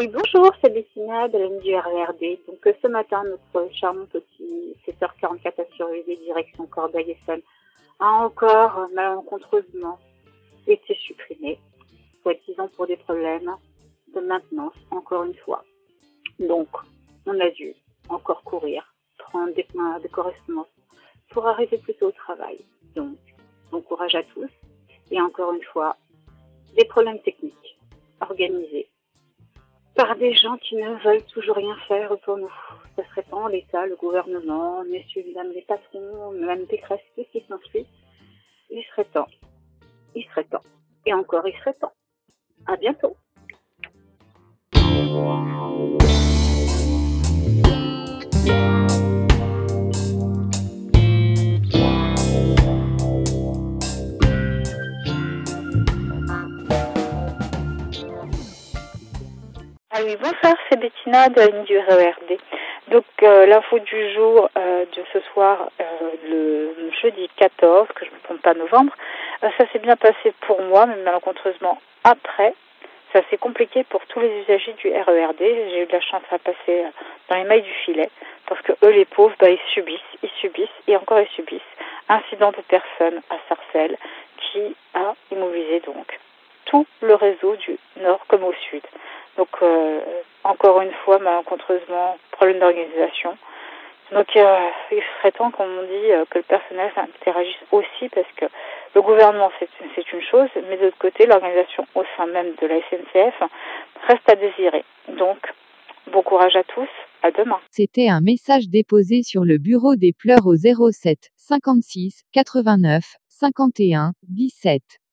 Oui, bonjour, c'est Bettina de l'AMI du RERD. Donc euh, ce matin, notre charmant petit 7h44 à surveiller direction Corbeil-Essonne a encore euh, malencontreusement été supprimé, soi-disant pour des problèmes de maintenance, encore une fois. Donc, on a dû encore courir, prendre des, des correspondances pour arriver plus tôt au travail. Donc, bon courage à tous. Et encore une fois, des problèmes techniques organisés par des gens qui ne veulent toujours rien faire pour nous. Ça serait temps, l'État, le gouvernement, messieurs, mesdames les patrons, même Pécresse, tout ce qui s'ensuit. Il serait temps. Il serait temps. Et encore, il serait temps. À bientôt. Oui, bonsoir, c'est Bettina de la ligne du RERD. Donc euh, l'info du jour euh, de ce soir, euh, le jeudi 14, que je ne me trompe pas novembre, ça s'est bien passé pour moi, mais malencontreusement après, ça s'est compliqué pour tous les usagers du RERD. J'ai eu de la chance à passer dans les mailles du filet, parce que eux les pauvres, bah, ils subissent, ils subissent et encore ils subissent. Incident de personnes à Sarcelles qui a immobilisé donc tout le réseau du nord comme au sud. Donc, euh, encore une fois, malencontreusement, problème d'organisation. Donc, il serait temps, comme on dit, euh, que le personnel s'interagisse aussi parce que le gouvernement, c'est une chose, mais de l'autre côté, l'organisation au sein même de la SNCF reste à désirer. Donc, bon courage à tous, à demain. C'était un message déposé sur le bureau des pleurs au 07 56 89 51 17.